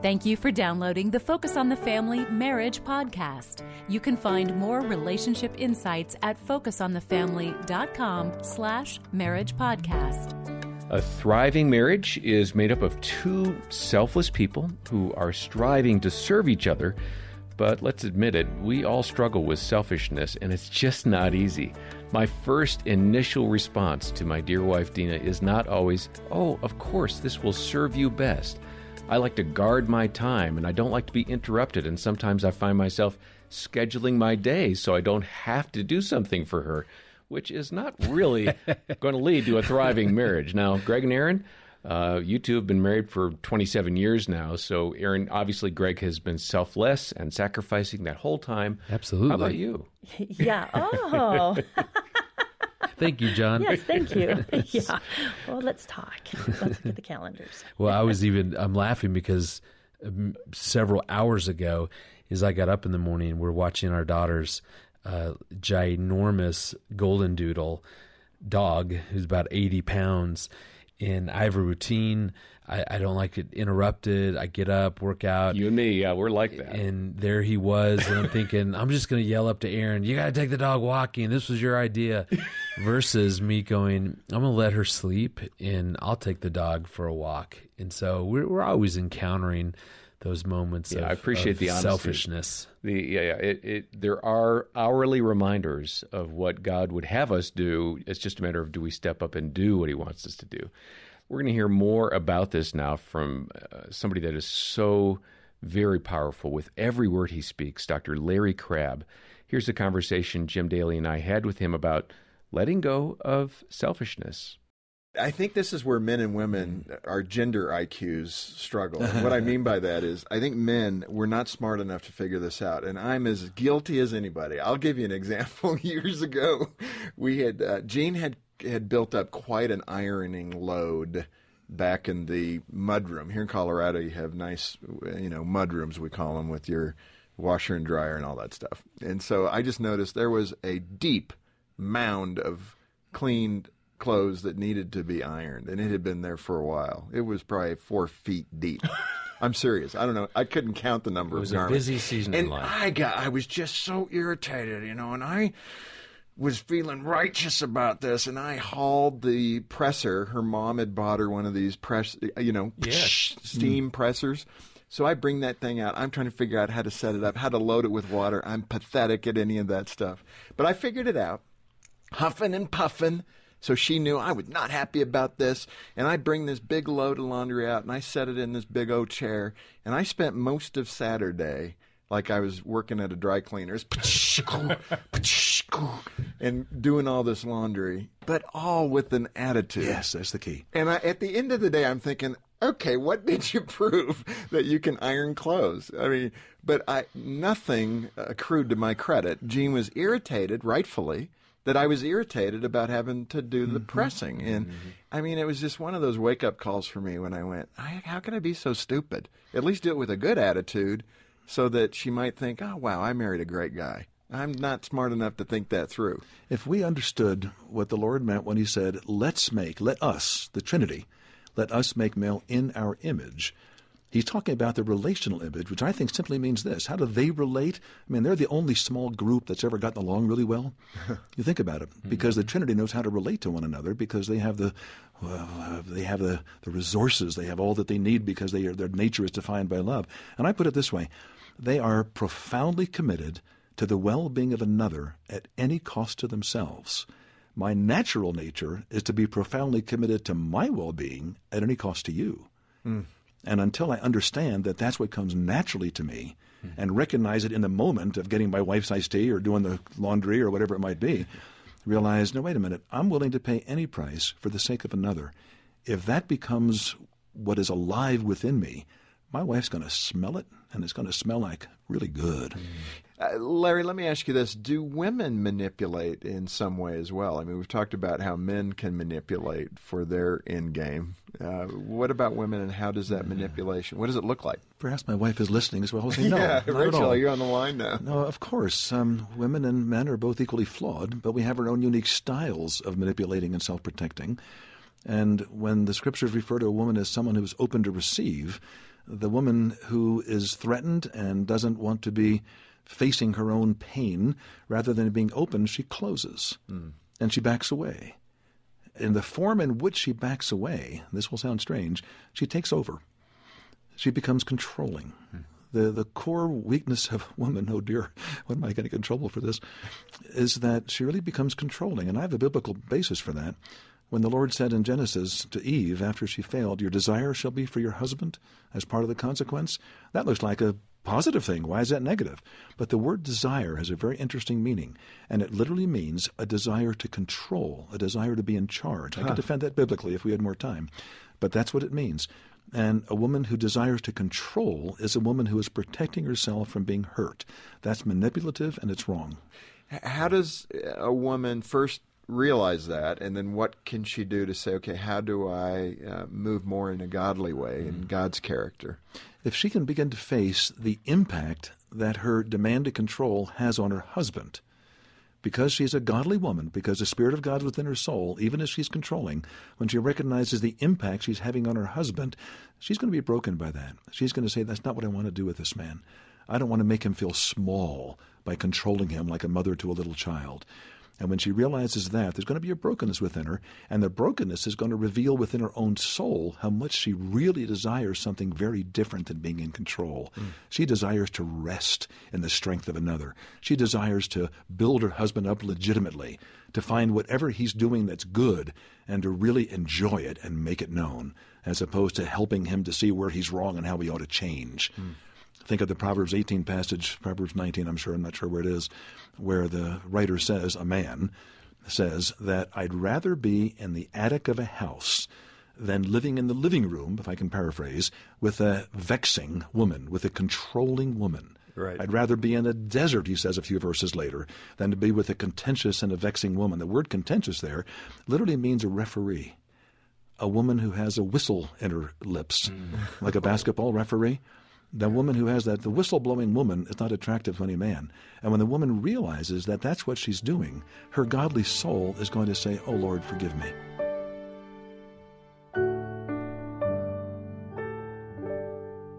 Thank you for downloading the Focus on the Family Marriage podcast. You can find more relationship insights at focusonthefamily.com slash marriage podcast. A thriving marriage is made up of two selfless people who are striving to serve each other. But let's admit it, we all struggle with selfishness, and it's just not easy. My first initial response to my dear wife Dena is not always, Oh, of course, this will serve you best. I like to guard my time and I don't like to be interrupted, and sometimes I find myself scheduling my day so I don't have to do something for her, which is not really going to lead to a thriving marriage. Now, Greg and Erin, uh, you two have been married for 27 years now. So, Erin, obviously, Greg has been selfless and sacrificing that whole time. Absolutely. How about you? yeah. Oh. Thank you, John. yes, thank you. yeah. Well, let's talk. Let's look at the calendars. Well, I was even I'm laughing because um, several hours ago, as I got up in the morning, we're watching our daughter's uh, ginormous golden doodle dog, who's about 80 pounds, and I have a routine. I, I, don't like it interrupted. I get up, work out. You and me, yeah, we're like that. And there he was, and I'm thinking, I'm just going to yell up to Erin, "You got to take the dog walking. This was your idea." Versus me going, I'm going to let her sleep, and I'll take the dog for a walk. And so we're we're always encountering those moments. Yeah, of, I appreciate the honesty. selfishness. The yeah, yeah. It, it, there are hourly reminders of what God would have us do. It's just a matter of do we step up and do what He wants us to do. We're going to hear more about this now from uh, somebody that is so very powerful with every word he speaks, Dr. Larry Crabb. Here's a conversation Jim Daly and I had with him about letting go of selfishness. I think this is where men and women, our gender IQs struggle. And what I mean by that is, I think men, we're not smart enough to figure this out. And I'm as guilty as anybody. I'll give you an example. Years ago, we had, uh, Jean had had built up quite an ironing load back in the mudroom. Here in Colorado, you have nice, you know, mudrooms, we call them, with your washer and dryer and all that stuff. And so I just noticed there was a deep mound of cleaned clothes that needed to be ironed, and it had been there for a while. It was probably four feet deep. I'm serious. I don't know. I couldn't count the number it was of garments. a busy season and in life. I got. I was just so irritated, you know, and I was feeling righteous about this, and I hauled the presser. Her mom had bought her one of these press, you know, Yes. Mm. steam pressers. So I bring that thing out. I'm trying to figure out how to set it up, how to load it with water. I'm pathetic at any of that stuff, but I figured it out, huffing and puffing. So she knew I was not happy about this, and I bring this big load of laundry out, and I set it in this big old chair, and I spent most of Saturday like I was working at a dry cleaner's and doing all this laundry, but all with an attitude. Yes, that's the key. And I, at the end of the day, I'm thinking, okay, what did you prove that you can iron clothes? I mean, but I nothing accrued to my credit. Jean was irritated, rightfully, that I was irritated about having to do the mm-hmm. pressing. And mm-hmm. I mean, it was just one of those wake up calls for me when I went, I, how can I be so stupid? At least do it with a good attitude so that she might think, oh, wow, I married a great guy. I'm not smart enough to think that through. If we understood what the Lord meant when He said, Let's make, let us, the Trinity, let us make male in our image, He's talking about the relational image, which I think simply means this. How do they relate? I mean, they're the only small group that's ever gotten along really well. you think about it, because the Trinity knows how to relate to one another because they have the uh, they have the, the resources, they have all that they need because they are, their nature is defined by love. And I put it this way they are profoundly committed to the well being of another at any cost to themselves. My natural nature is to be profoundly committed to my well being at any cost to you. And until I understand that that's what comes naturally to me hmm. and recognize it in the moment of getting my wife's iced tea or doing the laundry or whatever it might be, realize, no, wait a minute, I'm willing to pay any price for the sake of another. If that becomes what is alive within me, my wife's going to smell it and it's going to smell like really good. Uh, Larry, let me ask you this. Do women manipulate in some way as well? I mean, we've talked about how men can manipulate for their end game. Uh, what about women and how does that manipulation, what does it look like? Perhaps my wife is listening as well. Say, no, yeah, Rachel, you're on the line now. No, of course. Um, women and men are both equally flawed, but we have our own unique styles of manipulating and self protecting. And when the scriptures refer to a woman as someone who is open to receive, The woman who is threatened and doesn't want to be facing her own pain, rather than being open, she closes hmm. and she backs away. In the form in which she backs away, this will sound strange, she takes over. She becomes controlling. Hmm. The, the core weakness of woman, oh dear, what am I going to get in trouble for this, is that she really becomes controlling. And I have a biblical basis for that. When the Lord said in Genesis to Eve after she failed, Your desire shall be for your husband as part of the consequence, that looks like a positive thing. Why is that negative? But the word desire has a very interesting meaning, and it literally means a desire to control, a desire to be in charge. I could defend that biblically if we had more time, but that's what it means. And a woman who desires to control is a woman who is protecting herself from being hurt. That's manipulative and it's wrong. How does a woman first realize that, and then what can she do to say, okay, how do I uh, move more in a godly way in God's character? If she can begin to face the impact that her demand to control has on her husband, because she's a godly woman, because the Spirit of God is within her soul, even as she's controlling, when she recognizes the impact she's having on her husband, she's going to be broken by that. She's going to say, That's not what I want to do with this man. I don't want to make him feel small by controlling him like a mother to a little child. And when she realizes that, there's going to be a brokenness within her, and the brokenness is going to reveal within her own soul how much she really desires something very different than being in control. Hmm. She desires to rest in the strength of another. She desires to build her husband up legitimately, to find whatever he's doing that's good, and to really enjoy it and make it known, as opposed to helping him to see where he's wrong and how he ought to change. Hmm. Think of the Proverbs 18 passage, Proverbs 19, I'm sure, I'm not sure where it is, where the writer says, a man says, that I'd rather be in the attic of a house than living in the living room, if I can paraphrase, with a vexing woman, with a controlling woman. Right. I'd rather be in a desert, he says a few verses later, than to be with a contentious and a vexing woman. The word contentious there literally means a referee a woman who has a whistle in her lips, hmm. like a basketball referee. The woman who has that, the whistle blowing woman, is not attractive to any man. And when the woman realizes that that's what she's doing, her godly soul is going to say, Oh Lord, forgive me.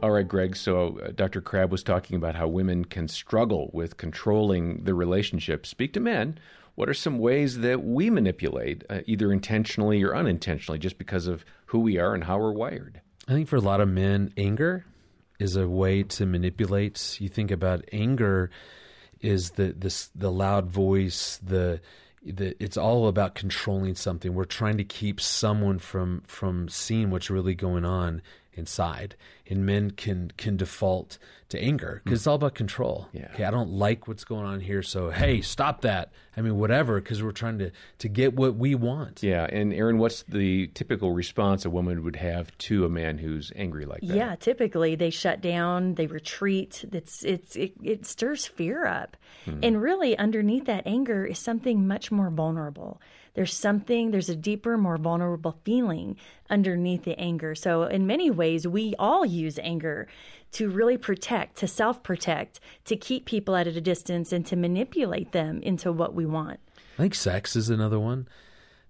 All right, Greg. So uh, Dr. Crabb was talking about how women can struggle with controlling the relationship. Speak to men. What are some ways that we manipulate, uh, either intentionally or unintentionally, just because of who we are and how we're wired? I think for a lot of men, anger is a way to manipulate. You think about anger is the this the loud voice, the the it's all about controlling something. We're trying to keep someone from from seeing what's really going on inside. And men can can default to anger because it's all about control. Yeah. Okay, I don't like what's going on here, so hey, stop that. I mean, whatever, because we're trying to to get what we want. Yeah, and Erin, what's the typical response a woman would have to a man who's angry like that? Yeah, typically they shut down, they retreat. It's it's it, it stirs fear up, hmm. and really underneath that anger is something much more vulnerable. There's something, there's a deeper, more vulnerable feeling underneath the anger. So in many ways, we all use anger to really protect, to self protect, to keep people at a distance, and to manipulate them into what we want. I think sex is another one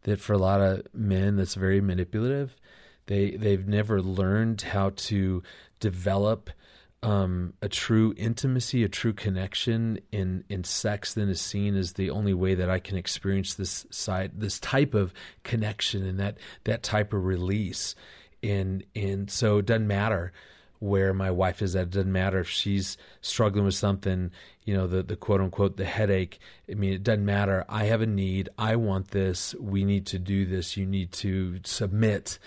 that for a lot of men that's very manipulative. They they've never learned how to develop um, a true intimacy, a true connection in in sex. Then is seen as the only way that I can experience this side, this type of connection and that that type of release. And and so it doesn't matter where my wife is at. It doesn't matter if she's struggling with something, you know, the, the quote unquote, the headache. I mean, it doesn't matter. I have a need. I want this. We need to do this. You need to submit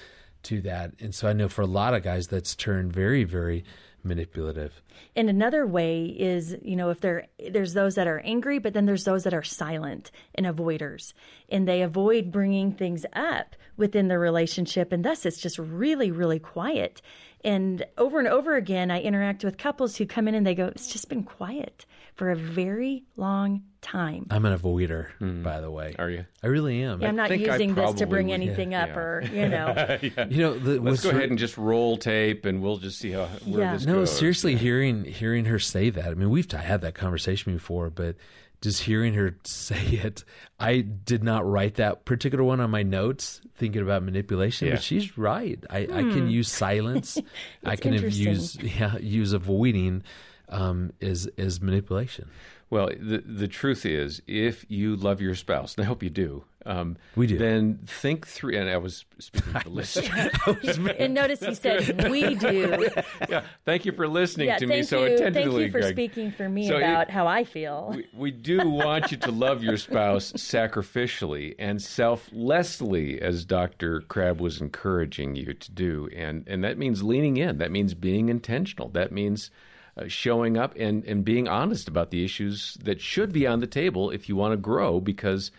to that. And so I know for a lot of guys, that's turned very, very manipulative. And another way is, you know, if there there's those that are angry, but then there's those that are silent and avoiders, and they avoid bringing things up within the relationship, and thus it's just really, really quiet. And over and over again, I interact with couples who come in and they go, "It's just been quiet for a very long time." I'm an avoider, hmm. by the way. Are you? I really am. Yeah, I'm not think I using this to bring would- anything up, yeah. or you know, You know, the, Let's go re- ahead and just roll tape, and we'll just see how where Yeah. this No, goes. seriously, hearing hearing her say that. I mean, we've had that conversation before, but just hearing her say it, I did not write that particular one on my notes, thinking about manipulation. Yeah. But she's right. I, I can use silence. I can use yeah, use avoiding um, is is manipulation. Well, the the truth is, if you love your spouse, and I hope you do, um, We do. Then think through. And I was speaking to the listener. And notice he said, "We do." yeah, thank you for listening Yeah, to me thank so you. attentively, Thank you for Greg. speaking for me So it- about how I feel. we, we do want you to love your spouse sacrificially and selflessly, as Dr. Crabb was encouraging you to do. And, and that means leaning in. That means being intentional. That means uh, showing up and, and being honest about the issues that should be on the table if you want to grow, because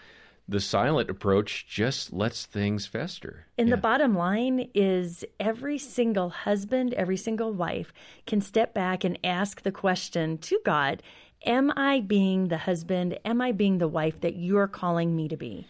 the silent approach just lets things fester. And the bottom line is every single husband, every single wife can step back and ask the question to God Am I being the husband? Am I being the wife that you're calling me to be?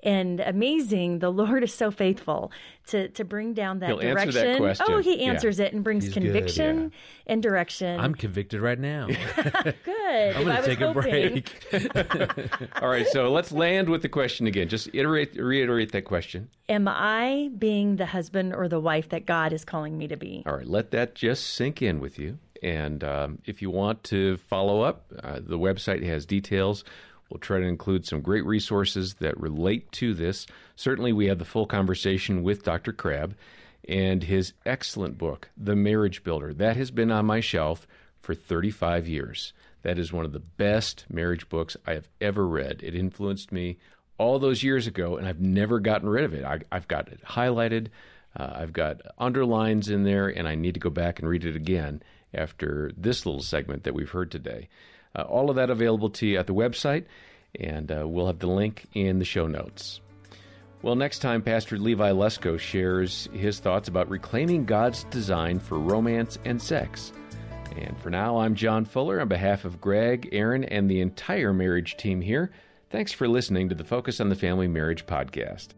And amazing, the Lord is so faithful to, to bring down that He'll answer direction. that question. Oh, He Yeah. answers it and brings He's good, conviction and direction. I'm convicted right now. good. I'm going to take a break. All right, so let's land with the question again. Just iterate, reiterate that question. Am I being the husband or the wife that God is calling me to be? All right, let that just sink in with you. And um, if you want to follow up, uh, the website has details. We'll try to include some great resources that relate to this. Certainly, we have the full conversation with Dr. Crabb and his excellent book, The Marriage Builder. That has been on my shelf for 35 years. That is one of the best marriage books I have ever read. It influenced me all those years ago, and I've never gotten rid of it. I, I've got it highlighted. Uh, I've got underlines in there, and I need to go back and read it again after this little segment that we've heard today. Uh, all of that available to you at the website, and uh, we'll have the link in the show notes. Well, next time, Pastor Levi Lusko shares his thoughts about reclaiming God's design for romance and sex. And for now, I'm John Fuller on behalf of Greg, Erin, and the entire marriage team here. Thanks for listening to the Focus on the Family Marriage podcast.